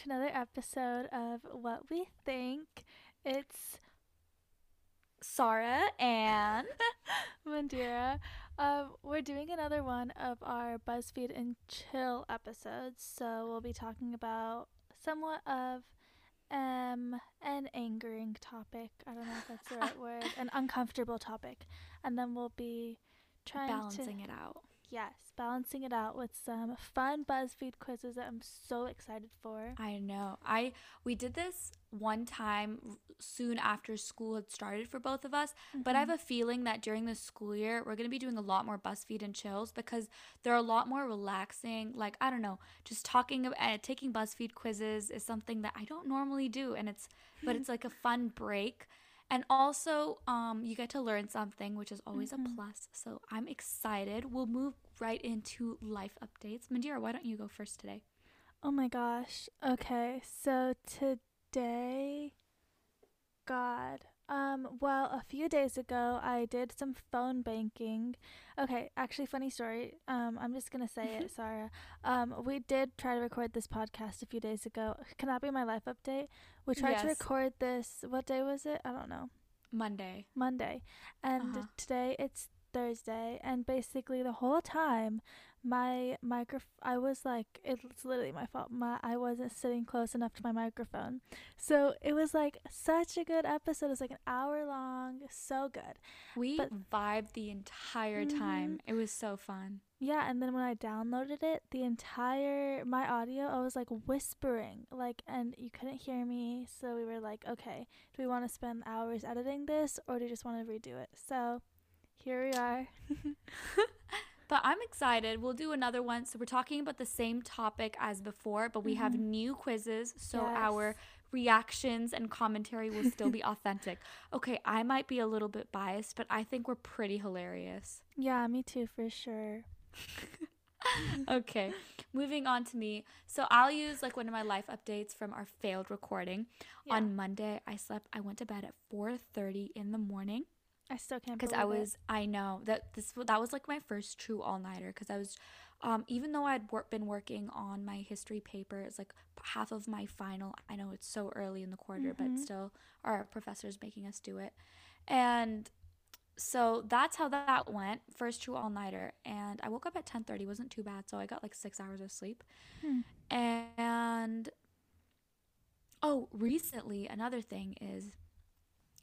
to another episode of What We Think. It's Sarah and Mandira. Um, we're doing another one of our BuzzFeed and Chill episodes, so we'll be talking about somewhat of um an angering topic. I don't know if that's the right word, an uncomfortable topic, and then we'll be trying balancing to it out. Yes, balancing it out with some fun BuzzFeed quizzes that I'm so excited for. I know. I we did this one time soon after school had started for both of us, mm-hmm. but I have mm-hmm. a feeling that during the school year we're going to be doing a lot more BuzzFeed and chills because they're a lot more relaxing. Like, I don't know, just talking about uh, taking BuzzFeed quizzes is something that I don't normally do and it's but it's like a fun break and also, um, you get to learn something, which is always mm-hmm. a plus. So I'm excited. We'll move right into life updates. Mandira, why don't you go first today? Oh my gosh. Okay, so today, God, um, well, a few days ago, I did some phone banking. Okay, actually, funny story. Um, I'm just gonna say it, Sarah. Um, we did try to record this podcast a few days ago. Can that be my life update? We tried yes. to record this. What day was it? I don't know. Monday. Monday, and uh-huh. today it's Thursday, and basically the whole time my micro I was like it's literally my fault. My I wasn't sitting close enough to my microphone. So it was like such a good episode. It was like an hour long, so good. We but, vibed the entire time. Mm-hmm. It was so fun. Yeah, and then when I downloaded it, the entire my audio, I was like whispering, like and you couldn't hear me. So we were like, okay, do we want to spend hours editing this or do you just want to redo it? So here we are. But I'm excited. We'll do another one. So we're talking about the same topic as before, but we mm-hmm. have new quizzes. So yes. our reactions and commentary will still be authentic. Okay, I might be a little bit biased, but I think we're pretty hilarious. Yeah, me too, for sure. okay, moving on to me. So I'll use like one of my life updates from our failed recording. Yeah. On Monday, I slept. I went to bed at 4:30 in the morning. I still can't believe because I was it. I know that this that was like my first true all nighter because I was um even though I'd wor- been working on my history paper it's like half of my final I know it's so early in the quarter mm-hmm. but still our professor's making us do it and so that's how that went first true all nighter and I woke up at 10:30 wasn't too bad so I got like 6 hours of sleep hmm. and oh recently another thing is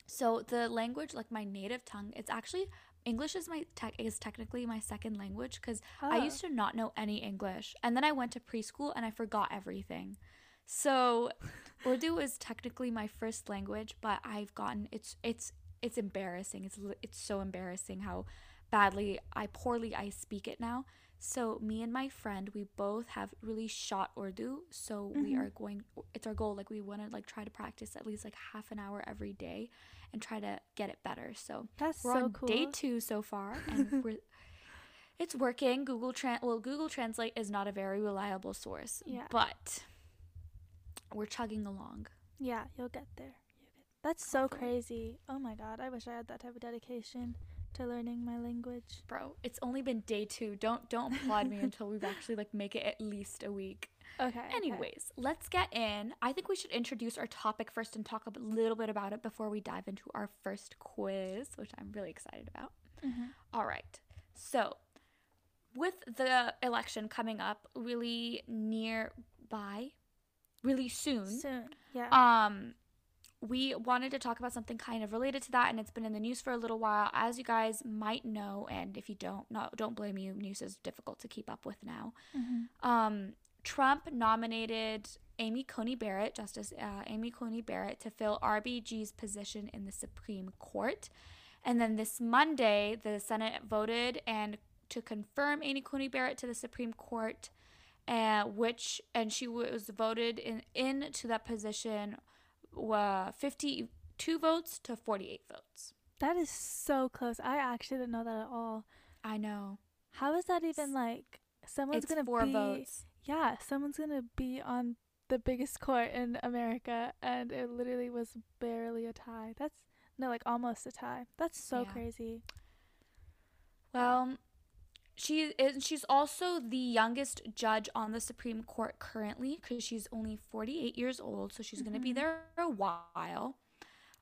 so the language, like my native tongue, it's actually English is my tech is technically my second language because oh. I used to not know any English, and then I went to preschool and I forgot everything. So Urdu is technically my first language, but I've gotten it's it's it's embarrassing. It's it's so embarrassing how badly I poorly I speak it now. So me and my friend, we both have really shot Urdu. So mm-hmm. we are going. It's our goal. Like we want to like try to practice at least like half an hour every day, and try to get it better. So that's we're so on cool. day two so far, and we're it's working. Google Trans well, Google Translate is not a very reliable source. Yeah, but we're chugging along. Yeah, you'll get there. You'll get that's so crazy. Oh my god, I wish I had that type of dedication to learning my language. Bro, it's only been day two. Don't don't applaud me until we've actually like make it at least a week. Okay. Anyways, okay. let's get in. I think we should introduce our topic first and talk a little bit about it before we dive into our first quiz, which I'm really excited about. Mm-hmm. All right. So, with the election coming up really nearby, really soon. Soon. Yeah. Um we wanted to talk about something kind of related to that and it's been in the news for a little while as you guys might know and if you don't not, don't blame you news is difficult to keep up with now mm-hmm. um, trump nominated amy coney barrett justice uh, amy coney barrett to fill rbg's position in the supreme court and then this monday the senate voted and to confirm amy coney barrett to the supreme court uh, which and she was voted in into that position uh, 52 votes to 48 votes. That is so close. I actually didn't know that at all. I know. How is that even like someone's it's gonna four be votes. Yeah, someone's gonna be on the biggest court in America and it literally was barely a tie. That's no like almost a tie. That's so yeah. crazy. Well, she is she's also the youngest judge on the Supreme Court currently because she's only 48 years old, so she's mm-hmm. going to be there a while.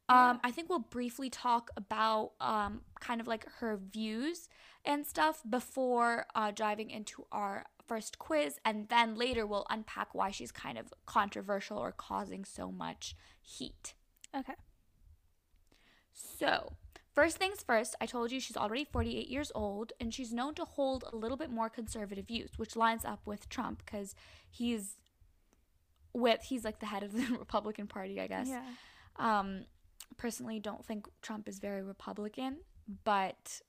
Um, I think we'll briefly talk about um, kind of like her views and stuff before uh, diving into our first quiz, and then later we'll unpack why she's kind of controversial or causing so much heat. Okay. So, first things first, I told you she's already 48 years old, and she's known to hold a little bit more conservative views, which lines up with Trump because he's with he's like the head of the Republican Party, I guess. Yeah. Um, personally don't think Trump is very Republican, but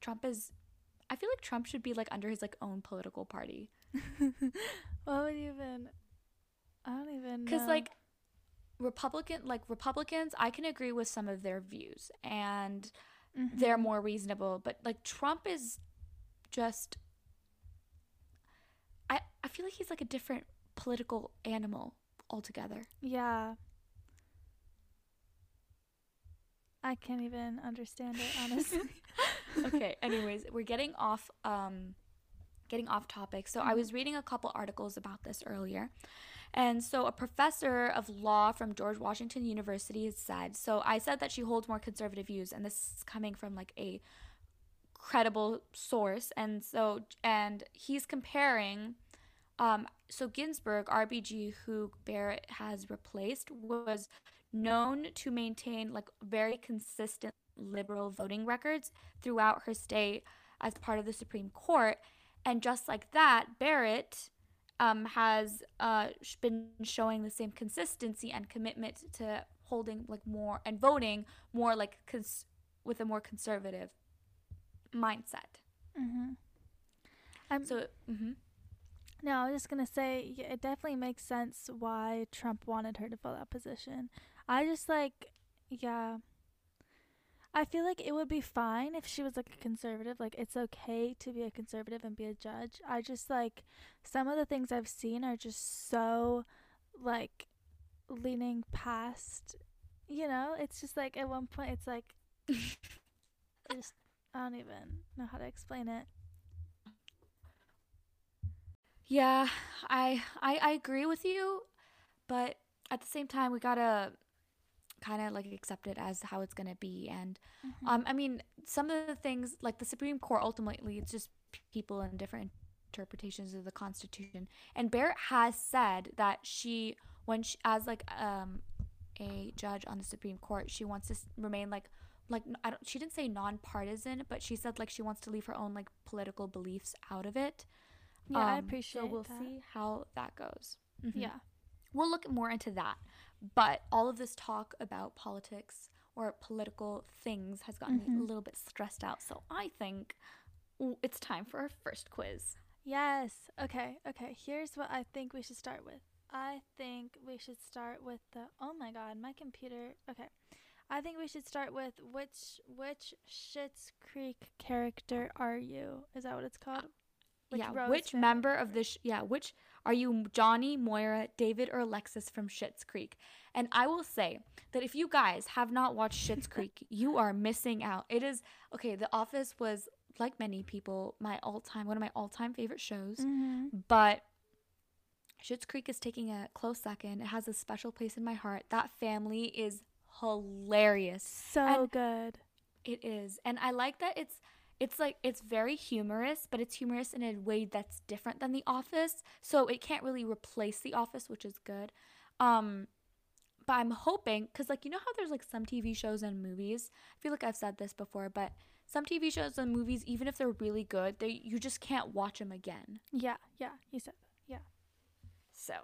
Trump is I feel like Trump should be like under his like own political party. what would even I don't even Cuz like Republican like Republicans, I can agree with some of their views and mm-hmm. they're more reasonable, but like Trump is just I I feel like he's like a different political animal altogether. Yeah. I can't even understand it honestly. Okay, anyways, we're getting off um getting off topic. So mm-hmm. I was reading a couple articles about this earlier. And so a professor of law from George Washington University has said, so I said that she holds more conservative views and this is coming from like a credible source and so and he's comparing um so Ginsburg RBG who Barrett has replaced was known to maintain like very consistent liberal voting records throughout her stay as part of the Supreme Court. And just like that, Barrett um, has uh, been showing the same consistency and commitment to holding like more and voting more like cons- with a more conservative mindset. Mm-hmm. Um, so, mm-hmm. no, I was just gonna say it definitely makes sense why Trump wanted her to fill that position I just like, yeah. I feel like it would be fine if she was like a conservative. Like, it's okay to be a conservative and be a judge. I just like some of the things I've seen are just so like leaning past, you know? It's just like at one point, it's like, I just, I don't even know how to explain it. Yeah, I, I I agree with you, but at the same time we gotta kind of like accept it as how it's going to be and mm-hmm. um i mean some of the things like the supreme court ultimately it's just people in different interpretations of the constitution and barrett has said that she when she as like um a judge on the supreme court she wants to remain like like I don't she didn't say nonpartisan but she said like she wants to leave her own like political beliefs out of it yeah um, i appreciate so we'll that. see how that goes mm-hmm. yeah we'll look more into that but all of this talk about politics or political things has gotten mm-hmm. me a little bit stressed out. So I think it's time for our first quiz. Yes. Okay. Okay. Here's what I think we should start with. I think we should start with the Oh my god, my computer. Okay. I think we should start with which which Schitt's Creek character are you? Is that what it's called? Which yeah, which member of the sh- yeah, which are you Johnny, Moira, David, or Alexis from Schitt's Creek? And I will say that if you guys have not watched Schitt's Creek, you are missing out. It is okay. The Office was like many people my all-time one of my all-time favorite shows, mm-hmm. but Schitt's Creek is taking a close second. It has a special place in my heart. That family is hilarious. So and good. It is. And I like that it's it's like it's very humorous, but it's humorous in a way that's different than The Office. So it can't really replace The Office, which is good. Um but I'm hoping cuz like you know how there's like some TV shows and movies. I feel like I've said this before, but some TV shows and movies even if they're really good, they you just can't watch them again. Yeah, yeah, you said that. Yeah. So,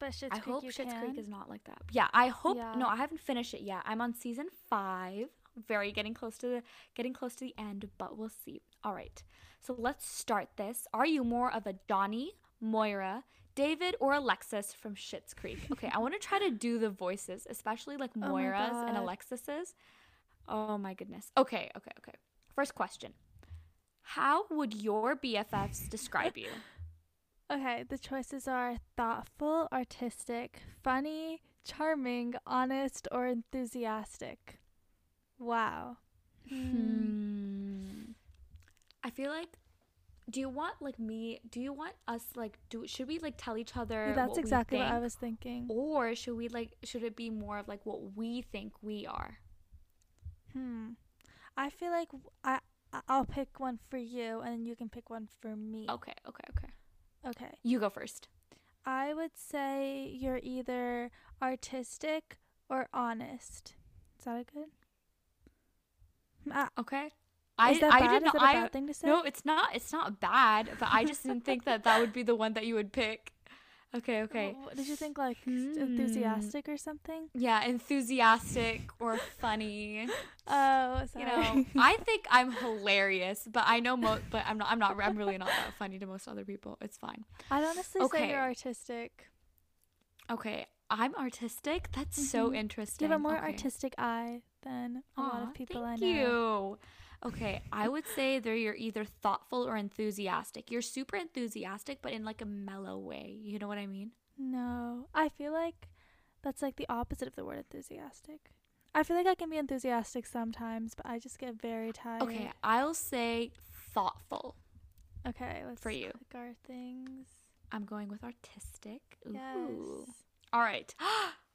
but Schitt's I Creek hope Schitt's can. Creek is not like that. Yeah, I hope yeah. no, I haven't finished it yet. I'm on season 5 very getting close to the getting close to the end, but we'll see. All right. So let's start this. Are you more of a Johnny, Moira, David, or Alexis from Schitt's Creek? Okay, I want to try to do the voices, especially like oh Moira's oh and Alexis's. Oh my goodness. Okay, okay, okay. First question. How would your BFFs describe you? Okay, the choices are thoughtful, artistic, funny, charming, honest, or enthusiastic. Wow. Hmm. I feel like do you want like me? Do you want us like do? Should we like tell each other? Yeah, that's what exactly what I was thinking. Or should we like? Should it be more of like what we think we are? Hmm. I feel like i i'll pick one for you and then you can pick one for me. Okay, okay, okay. Okay. You go first. I would say you're either artistic or honest. Is that a good? Uh, Okay. that I bad? did Is not. that a I bad thing to say? no, it's not. It's not bad. But I just didn't think that that would be the one that you would pick. Okay, okay. Wh- Did you think like Hmm. enthusiastic or something? Yeah, enthusiastic or funny. Oh, sorry. You know, I think I'm hilarious, but I know mo. But I'm not. I'm not. I'm really not that funny to most other people. It's fine. I'd honestly say you're artistic. Okay, I'm artistic. That's so Mhm. interesting. You have a more Okay. artistic eye than a lot of people I know. you. Okay, I would say that you're either thoughtful or enthusiastic. You're super enthusiastic, but in like a mellow way. You know what I mean? No, I feel like that's like the opposite of the word enthusiastic. I feel like I can be enthusiastic sometimes, but I just get very tired. Okay, I'll say thoughtful. Okay, let's For you. click our things. I'm going with artistic. Yes. All right.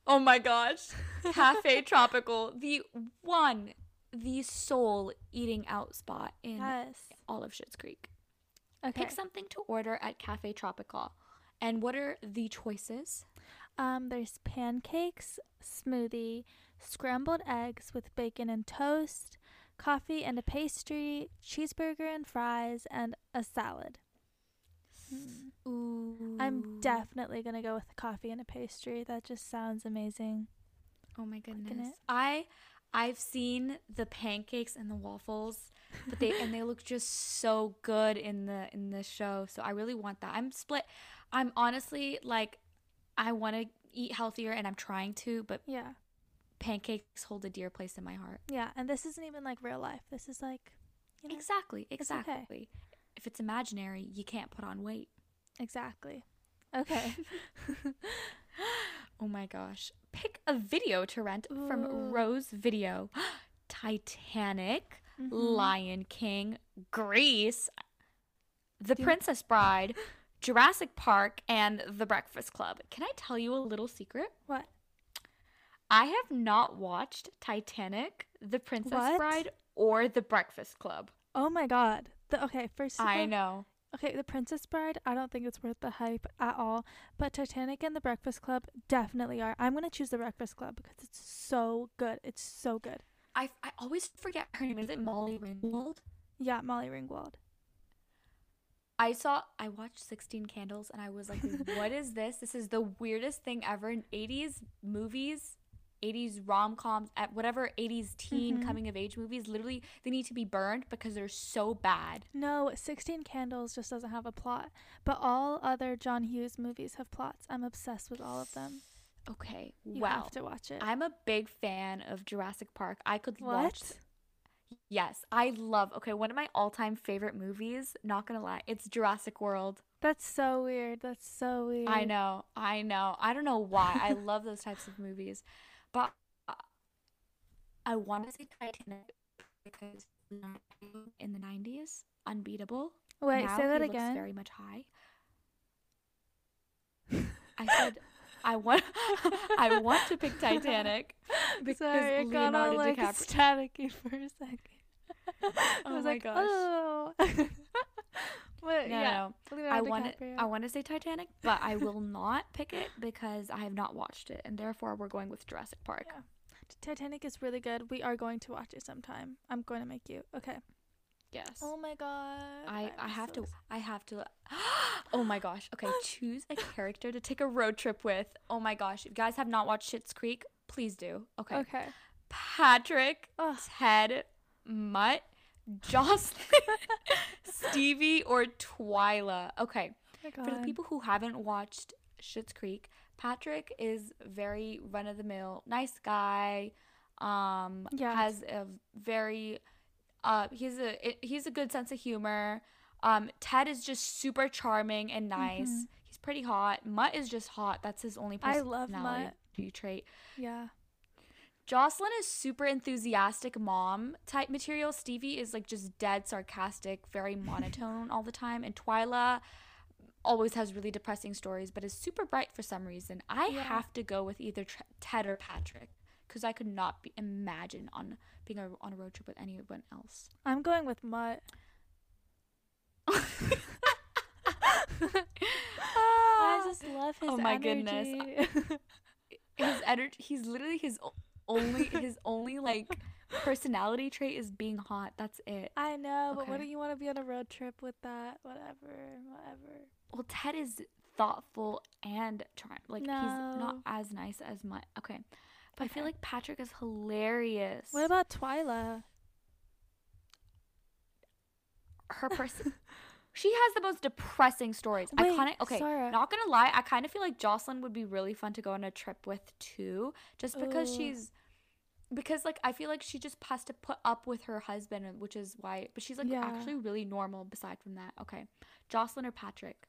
Oh my gosh. Cafe Tropical, the one, the sole eating out spot in Yes. all of Schitt's Creek. Okay. Pick something to order at Cafe Tropical. And what are the choices? Um, there's pancakes, smoothie, scrambled eggs with bacon and toast, coffee and a pastry, cheeseburger and fries, and a salad. Ooh. I'm definitely gonna go with the coffee and a pastry. That just sounds amazing. Oh my goodness. I I've seen the pancakes and the waffles, but they and they look just so good in the in the show. So I really want that. I'm split. I'm honestly like I want to eat healthier and I'm trying to, but Yeah, pancakes hold a dear place in my heart. yeah, and this isn't even like real life. This is like, you know, Exactly. It's okay. If it's imaginary, you can't put on weight. exactly. Okay. Oh my gosh. Pick a video to rent Ooh. from Rose Video. Titanic, Mhm. Lion King, Grease, The you- Princess Bride, Jurassic Park, and The Breakfast Club. Can I tell you a little secret? What? I have not watched Titanic, The Princess What? Bride, or The Breakfast Club. Oh my God. The, okay, first I all, know. Okay, The Princess Bride, I don't think it's worth the hype at all. But Titanic and The Breakfast Club definitely are. I'm going to choose The Breakfast Club because it's so good. It's so good. I, I always forget her name. Is it Molly Ringwald? Yeah, Molly Ringwald. I saw I watched 16 Candles and I was like, what is this? This is the weirdest thing ever. In 80s movies, 80s rom-coms, at whatever 80s teen Mhm. coming of age movies, literally they need to be burned because they're so bad. No, 16 Candles just doesn't have a plot. But all other John Hughes movies have plots. I'm obsessed with all of them. Okay. You well, have to watch it. I'm a big fan of Jurassic Park. I could what? watch Yes, I love. Okay, one of my all-time favorite movies, not to lie, it's Jurassic World. That's so weird. That's so weird. I know, I know. I don't know why. I love those types of movies, but I want to say Titanic because in the '90s, unbeatable. Wait, now say that again. very much high. I said I want. I want to pick Titanic because Sorry, it got all like DiCaprio. staticky for a second. I Oh was my like, gosh. oh. No, yeah, no, I want to. I want to say Titanic, but I will not pick it because I have not watched it, and therefore we're going with Jurassic Park. Yeah. Titanic is really good. We are going to watch it sometime. I'm going to make you. Okay. Yes. Oh my god. I, I I'm have so to I have to Oh my gosh. Okay, choose a character to take a road trip with. Oh my gosh. If you guys have not watched Schitt's Creek, please do. Okay. Okay. Patrick, Ugh. Ted, Mutt, Jocelyn, Stevie, or Twyla. Okay. Oh For the people who haven't watched Schitt's Creek, Patrick is very run of the mill, nice guy. Um, Yes. has a very, uh, he's a he's a good sense of humor. Um, Ted is just super charming and nice. Mhm. He's pretty hot. Mutt is just hot. That's his only I personality love Mutt. trait. Yeah. Jocelyn is super enthusiastic mom type material. Stevie is like just dead sarcastic, very monotone all the time. And Twyla always has really depressing stories, but is super bright for some reason. I Yeah. have to go with either Ted or Patrick because I could not be, imagine on being a, on a road trip with anyone else. I'm going with Mutt. Ah. I just love his Oh my goodness. his energy he's literally his only his only like personality trait is being hot that's it I know, but Okay. wouldn't you want to be on a road trip with that? Whatever, whatever. well ted is thoughtful and charming like he's not as nice as my okay but i feel like patrick is hilarious What about Twyla? her person she has the most depressing stories i Wait, kind of okay Sarah. not gonna lie i kind of feel like jocelyn would be really fun to go on a trip with too just because Ooh. she's because like i feel like she just has to put up with her husband which is why but she's like Yeah. actually really normal beside from that okay jocelyn or patrick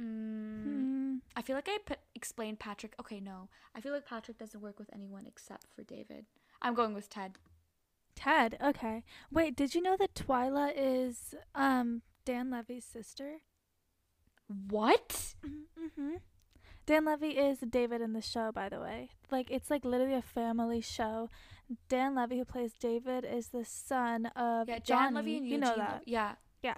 mm, Hmm. i feel like i put explained patrick okay no i feel like patrick doesn't work with anyone except for david i'm going with ted Ted. Okay. Wait, did you know that Twyla is um Dan Levy's sister? what Mm-hmm. Dan Levy is David in the show, by the way. Like it's like literally a family show. Dan Levy, who plays David, is the son of Yeah, Johnny. John Levy and you know that. yeah. Yeah,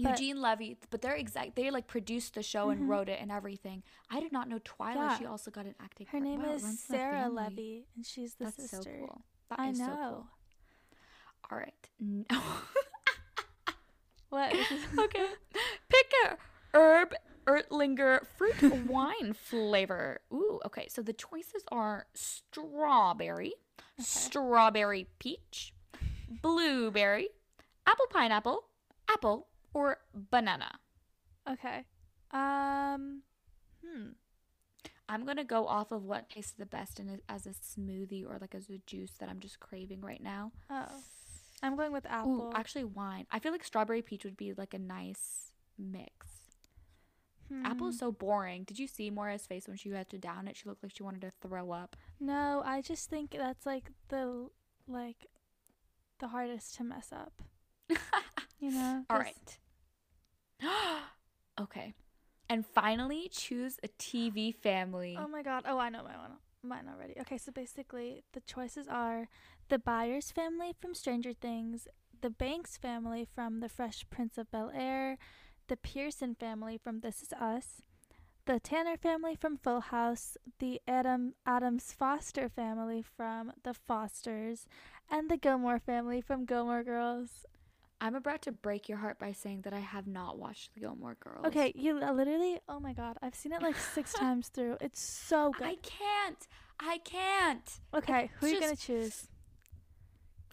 but- Eugene Levy, but they're exact. They like produced the show and Mhm. wrote it and everything. I did not know Twyla. Yeah. She also got an acting. Her part. name Wow, is runs in the Sarah. Levy, and she's the sister. That's sister. so cool. That I is know. so cool. All right. No. What? okay. Pick a herb, Ertlinger fruit wine flavor. Ooh, okay. So the choices are strawberry, strawberry peach, blueberry, apple pineapple, apple, or banana. okay. Um. Hmm. I'm gonna go off of what tastes the best in a, as a smoothie or like as a juice that I'm just craving right now. Oh. I'm going with apple. Ooh, actually wine. I feel like strawberry peach would be like a nice mix. Apple Hmm. is so boring. Did you see Moira's face when she had to down it? She looked like she wanted to throw up. No, I just think that's like the like the hardest to mess up. You know. All right. okay. And finally, choose a TV family. Oh my god. Oh, I know my one. Mine already. Okay, so basically the choices are the Byers family from Stranger Things, the Banks family from The Fresh Prince of Bel Air, the Pearson family from This Is Us, the Tanner family from Full House, the Adam Adams Foster family from The Fosters, and the Gilmore family from Gilmore Girls. I'm about to break your heart by saying that I have not watched The Gilmore Girls. Okay, you literally. Oh my god, I've seen it like six times through. It's so good. I can't. I can't. okay, who are you gonna choose?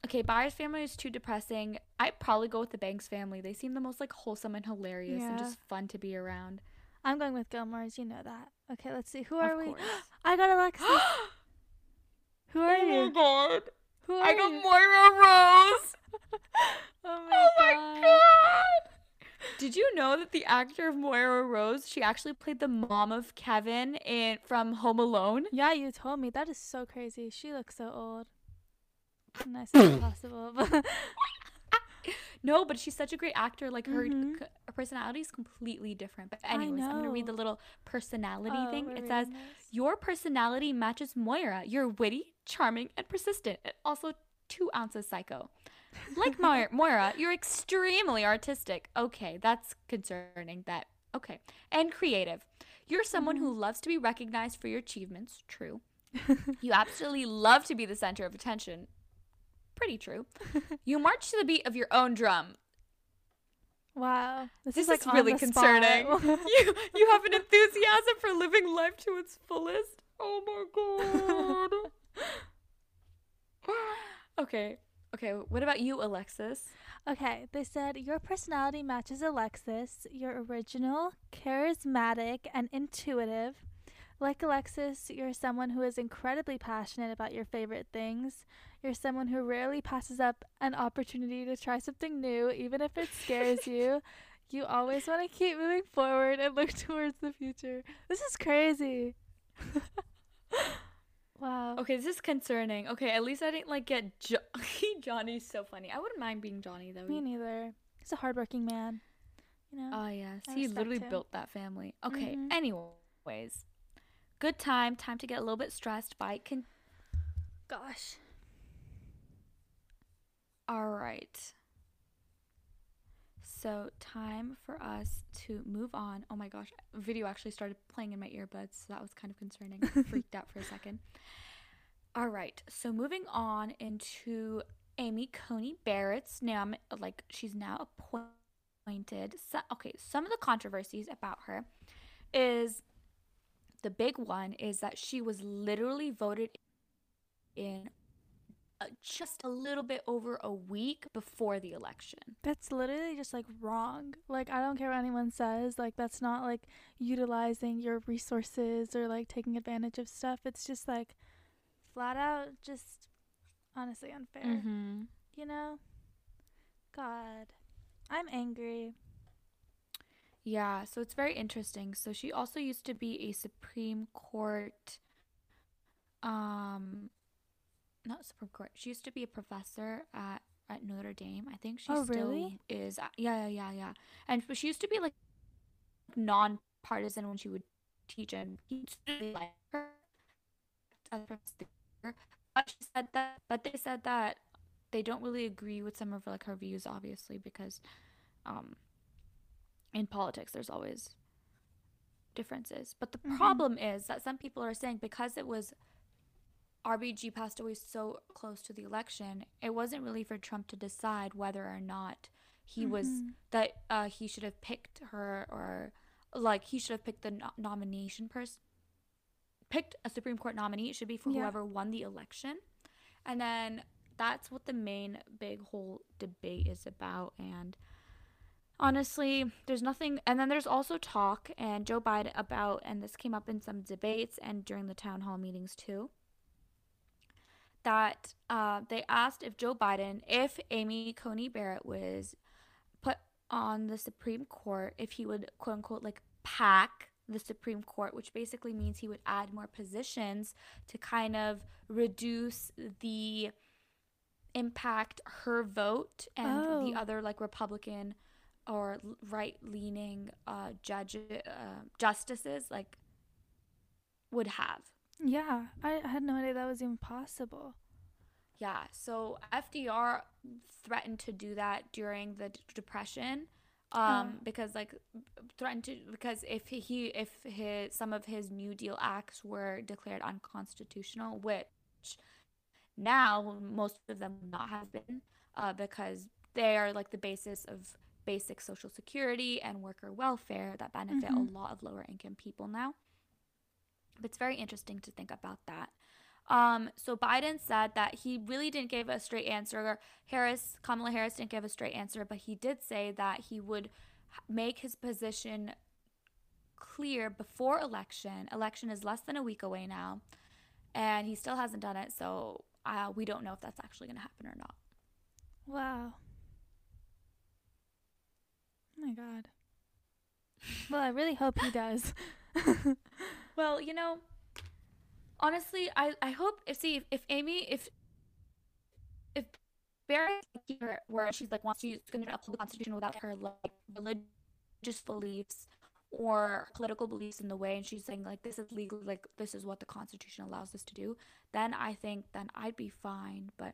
Okay, Byers family is too depressing. I'd probably go with the Banks family. They seem the most like wholesome and hilarious and just fun to be around. I'm going with Gilmore's. You know that. Okay, let's see. Who are of we? I got Alexis. Who are you? Oh my god. Who are Oh I got you? Moira Rose. oh my, Oh my god. god. Did you know that the actor of Moira Rose, she actually played the mom of Kevin in from Home Alone? Yeah, you told me. That is so crazy. She looks so old. Nice as possible. No, but she's such a great actor. Like her, Mhm. c- her personality is completely different. But anyways, I'm gonna read the little personality Oh, thing. It says this. your personality matches Moira. You're witty, charming, and persistent. And also two ounces psycho. Like Moira, Moira, you're extremely artistic. Okay, that's concerning. That okay, and creative. You're someone who mm-hmm. loves to be recognized for your achievements. True. You absolutely love to be the center of attention. Pretty true. You march to the beat of your own drum. Wow. This, This is like is on really concerning. you you have an enthusiasm for living life to its fullest. Oh my god. okay. Okay, what about you, Alexis? Okay, they said your personality matches Alexis. You're original, charismatic, and intuitive. Like Alexis, you're someone who is incredibly passionate about your favorite things. You're someone who rarely passes up an opportunity to try something new, even if it scares you. You always want to keep moving forward and look towards the future. This is crazy. Wow. Okay, this is concerning. Okay, at least I didn't like get jo- Johnny's so funny. I wouldn't mind being Johnny though. Me neither. He's a hardworking man. You know. Oh yes, I he literally him. built that family. Okay. Mhm. Anyways, good time. Time to get a little bit stressed. Fight can. Gosh. All right. So time for us to move on. Oh my gosh, video actually started playing in my earbuds, so that was kind of concerning. I freaked out for a second. All right, so moving on into Amy Coney Barrett's now, I'm, like she's now appointed. So, okay, some of the controversies about her is the big one is that she was literally voted in just a little bit over a week before the election. That's literally just like wrong. Like I don't care what anyone says. Like that's not like utilizing your resources or like taking advantage of stuff. It's just like flat out just honestly unfair. Mm-hmm. You know? God. I'm angry. Yeah, so it's very interesting. So she also used to be a Supreme Court um not Supreme Court. She used to be a professor at at Notre Dame. I think she Oh, still really? is. Yeah, yeah, yeah, yeah. And but she used to be like non-partisan when she would teach and he really like her as professor. But she said that but they said that they don't really agree with some of like her views obviously because um in politics there's always differences but the Mhm. problem is that some people are saying because it was rbg passed away so close to the election it wasn't really for trump to decide whether or not he was Mhm. that uh, he should have picked her or like he should have picked the no- nomination person picked a supreme court nominee it should be for Yeah. whoever won the election and then that's what the main big whole debate is about and honestly there's nothing and then there's also talk and joe biden about and this came up in some debates and during the town hall meetings too that uh, they asked if joe biden if amy coney barrett was put on the supreme court if he would quote unquote like pack the supreme court which basically means he would add more positions to kind of reduce the impact her vote and the Oh. other like republican or right leaning uh judge uh, justices like would have Yeah, I had no idea that was even possible. yeah so fdr threatened to do that during the d- depression um Oh. because like threatened to because if he if his some of his new deal acts were declared unconstitutional which now most of them not have been uh, because they are like the basis of basic social security and worker welfare that benefit Mhm. a lot of lower income people now it's very interesting to think about that um, so Biden said that he really didn't give a straight answer. Harris, Kamala Harris didn't give a straight answer, but he did say that he would make his position clear before election. Election is less than a week away now, and he still hasn't done it. So uh, we don't know if that's actually going to happen or not. Wow. Oh my god. Well, I really hope he does. Well, you know, honestly, I, I hope if see if, if Amy if if Barry here where she's like wants use going to uphold the Constitution without her like religious beliefs or political beliefs in the way, and she's saying like this is legal, like this is what the Constitution allows us to do, then I think then I'd be fine. But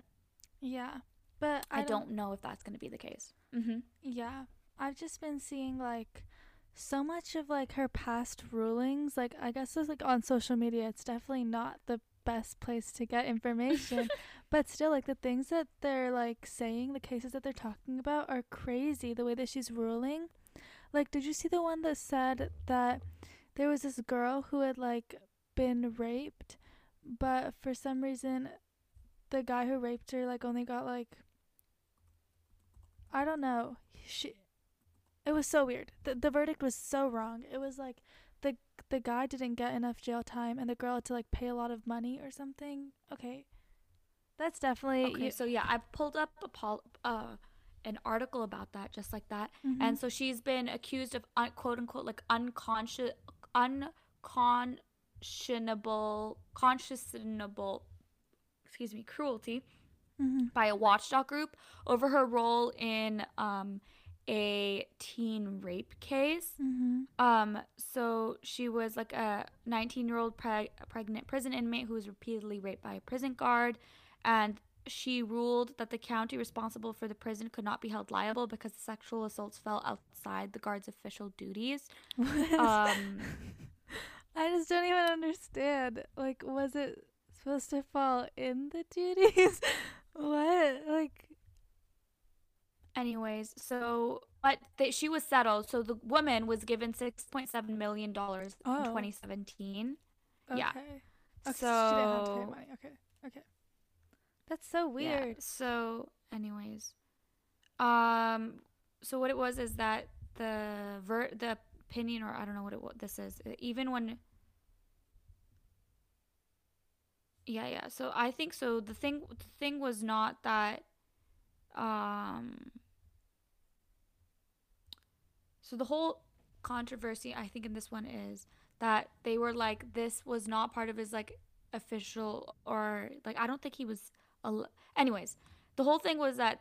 yeah. But I, I, don't, know if that's going to be the case. Mm-hmm. Yeah. I've just been seeing like so much of like her past rulings. Like I guess it's like on social media it's definitely not the best place to get information. but still like the things that they're like saying, the cases that they're talking about are crazy the way that she's ruling. Like did you see the one that said that there was this girl who had like been raped but for some reason the guy who raped her like only got like I don't know. She it was so weird. The the verdict was so wrong. It was like the the guy didn't get enough jail time and the girl had to like pay a lot of money or something. Okay. That's definitely Okay, so yeah, I pulled up a pol- uh, an article about that, just like that. Mhm. And so she's been accused of un- quote unquote like unconscious, uncon, conscionable conscionable excuse me cruelty Mm-hmm. by a watchdog group over her role in um, a teen rape case. Mm-hmm. Um, so she was like a 19 year old preg- pregnant prison inmate who was repeatedly raped by a prison guard, and she ruled that the county responsible for the prison could not be held liable because the sexual assaults fell outside the guard's official duties. Um, I just don't even understand. Like, was it supposed to fall in the duties? what? Like, anyways, so but they, she was settled. So the woman was given 6.7 million dollars Oh. in 2017. okay. Yeah. Okay, so she didn't have to pay So- money. Okay. Okay. That's so weird. Yeah. So, anyways, um, so what it was is that the ver the opinion, or I don't know what it what this is, even when. Yeah, yeah. So I think so. The thing, the thing was not that, um. So the whole controversy, I think, in this one is that they were like, this was not part of his like official or like I don't think he was al- anyways the whole thing was that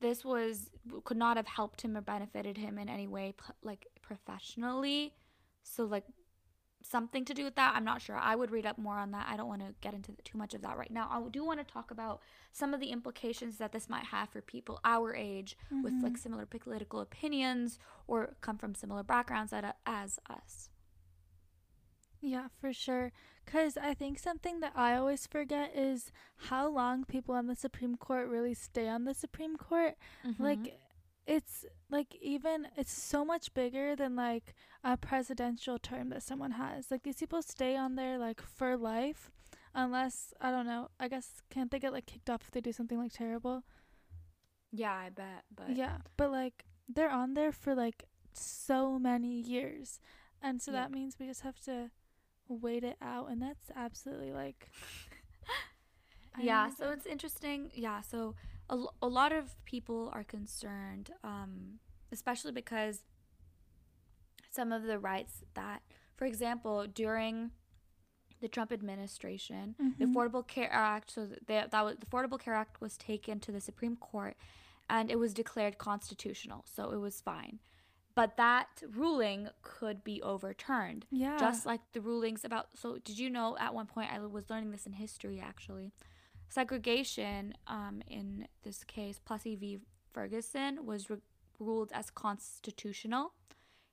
this was could not have helped him or benefited him in any way like professionally. So like something to do with that i'm not sure i would read up more on that i don't want to get into too much of that right now i do want to talk about some of the implications that this might have for people our age with like similar political opinions or come from similar backgrounds as us Yeah, for sure. Because I think something that I always forget is how long people on the Supreme Court really stay on the Supreme Court. Mm-hmm. Like, it's like even, it's so much bigger than like a presidential term that someone has. Like, these people stay on there like for life. Unless, I don't know, I guess, can't they get like kicked off if they do something like terrible? yeah i bet but Yeah, but like they're on there for like so many years. And so Yep. that means we just have to wait it out and that's absolutely like yeah so it's interesting yeah so a, a lot of people are concerned um, especially because some of the rights that for example during the trump administration the Mhm. affordable care act so that they, that was the affordable care act was taken to the supreme court and it was declared constitutional so it was fine but that ruling could be overturned yeah. just like the rulings about so did you know at one point i was learning this in history actually segregation um, in this case plessy v ferguson was re- ruled as constitutional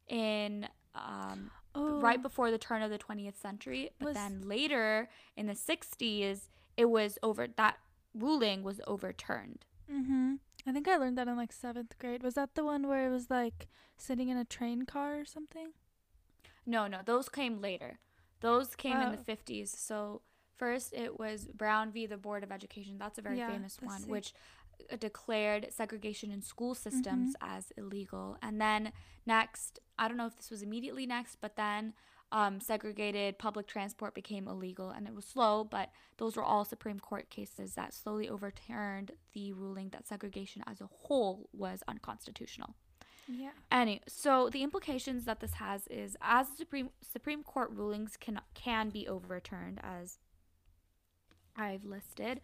in um, oh, right before the turn of the 20th century but Was- then later in the 60s it was over that ruling was overturned Mhm. I think I learned that in like 7th grade. Was that the one where it was like sitting in a train car or something? No, no, those came later. Those came in the Oh. 50s. So first it was Brown v. the Board of Education. That's a very Yeah, famous one, which uh, declared segregation in school systems Mm-hmm. as illegal. And then next, I don't know if this was immediately next, but then um, segregated public transport became illegal and it was slow, but those were all Supreme Court cases that slowly overturned the ruling that segregation as a whole was unconstitutional. Yeah. Any so the implications that this has is as Supreme Supreme Court rulings can can be overturned as I've listed.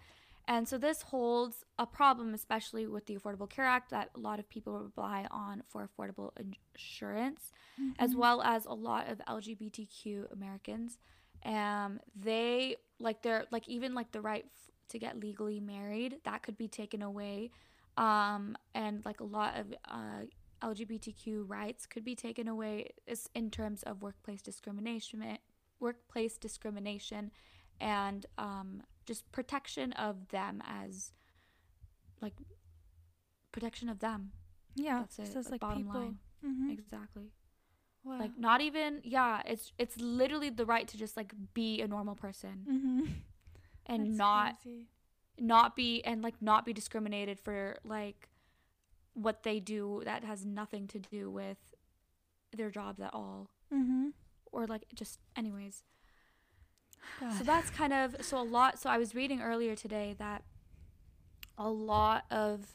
And so this holds a problem, especially with the Affordable Care Act, that a lot of people rely on for affordable insurance, as Mm-hmm. well as a lot of LGBTQ Americans. Um, they like they're like even like the right f- to get legally married that could be taken away, um, and like a lot of uh, LGBTQ rights could be taken away in terms of workplace discrimination, workplace discrimination, and um, just protection of them as like protection of them. Yeah. That's it. so it's like, like bottom people. line. Mhm. Exactly. Wow. Like not even yeah. It's it's literally the right to just like be a normal person Mhm. and That's not crazy. not be and like not be discriminated for like what they do that has nothing to do with their jobs at all Mhm. or like just anyways so that's kind of so a lot so i was reading earlier today that a lot of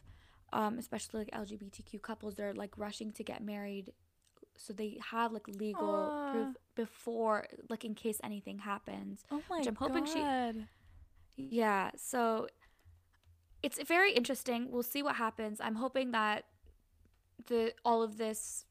um, especially like lgbtq couples they're like rushing to get married so they have like legal Ah. proof before like in case anything happens Oh my Which I'm hoping she- god. yeah so it's very interesting we'll see what happens i'm hoping that the all of this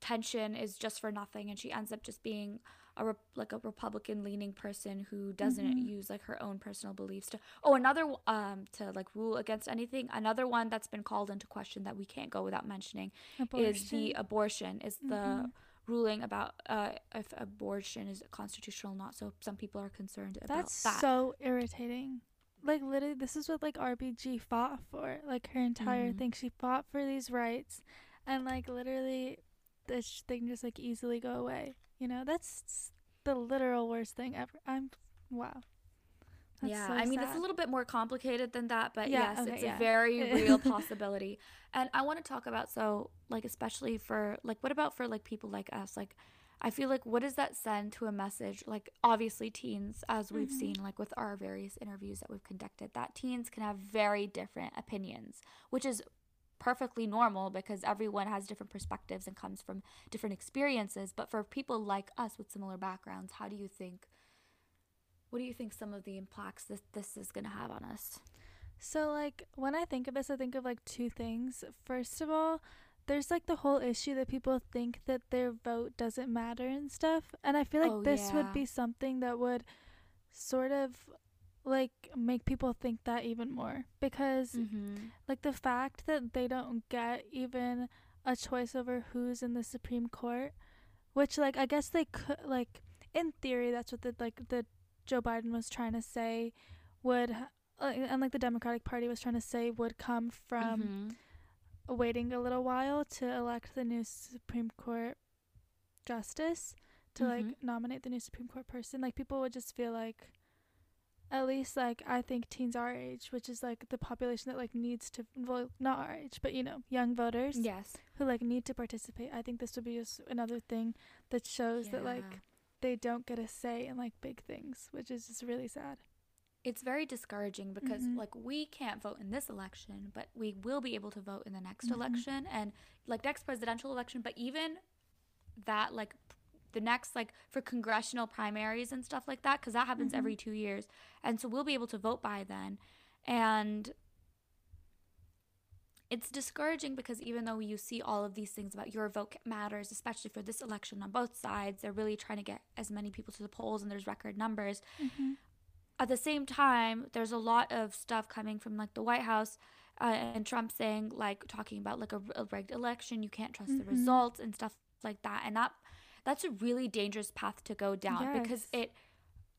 tension is just for nothing and she ends up just being a rep- like a republican leaning person who doesn't Mhm. use like her own personal beliefs to oh another um to like rule against anything another one that's been called into question that we can't go without mentioning is the Abortion. abortion is the Mhm. ruling about uh if abortion is constitutional or not so some people are concerned about That's that so irritating. Like literally, this is what like RBG fought for. Like her entire Mhm. thing, she fought for these rights, and like literally, this thing just like easily go away. You know, that's the literal worst thing ever. I'm wow. That's yeah, so I mean it's a little bit more complicated than that, but Yeah, yes, okay, it's yeah. a very real possibility. And I want to talk about so like especially for like what about for like people like us? Like I feel like what does that send to a message? Like obviously teens as we've Mhm. seen like with our various interviews that we've conducted that teens can have very different opinions, which is perfectly normal because everyone has different perspectives and comes from different experiences, but for people like us with similar backgrounds, how do you think what do you think some of the impacts this this is going to have on us? So like when I think of this, I think of like two things. First of all, there's like the whole issue that people think that their vote doesn't matter and stuff, and I feel like Oh, this yeah. would be something that would sort of like make people think that even more because Mm-hmm. like the fact that they don't get even a choice over who's in the Supreme Court, which like I guess they could like in theory that's what the like the Joe Biden was trying to say would uh, and like the Democratic Party was trying to say would come from Mm-hmm. waiting a little while to elect the new Supreme Court justice to like Mhm. nominate the new Supreme Court person. Like people would just feel like at least like I think teens our age, which is like the population that like needs to well not our age, but you know, young voters yes. who like need to participate. I think this would be just another thing that shows that like they don't get a say in like big things, which is just really sad. it's very discouraging because Mhm. like we can't vote in this election, but we will be able to vote in the next Mhm. election and like next presidential election, but even that like the next like for congressional primaries and stuff like that cuz that happens Mhm. every 2 years. And so we'll be able to vote by then. And it's discouraging because even though you see all of these things about your vote matters, especially for this election on both sides, they're really trying to get as many people to the polls and there's record numbers Mm-hmm. at the same time, there's a lot of stuff coming from like the White House uh, and Trump saying like talking about like a, a rigged election, you can't trust the Mhm. results and stuff like that, and that that's a really dangerous path to go down because it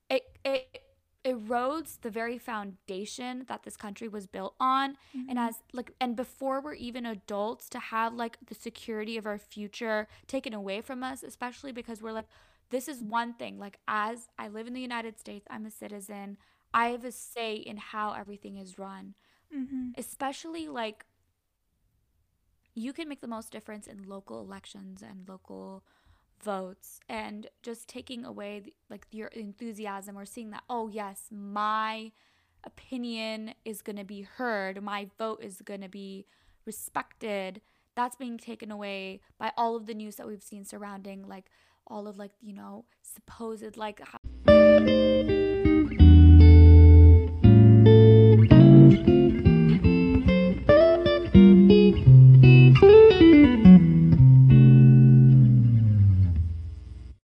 it it erodes the very foundation that this country was built on and Mm-hmm. as like and before we're even adults to have like the security of our future taken away from us especially because we're like this is one thing like as i live in the united states i'm a citizen i have a say in how everything is run Mm-hmm. especially like you can make the most difference in local elections and local votes and just taking away the, like your enthusiasm or seeing that oh yes my opinion is going to be heard my vote is going to be respected that's being taken away by all of the news that we've seen surrounding like all of like you know supposed like how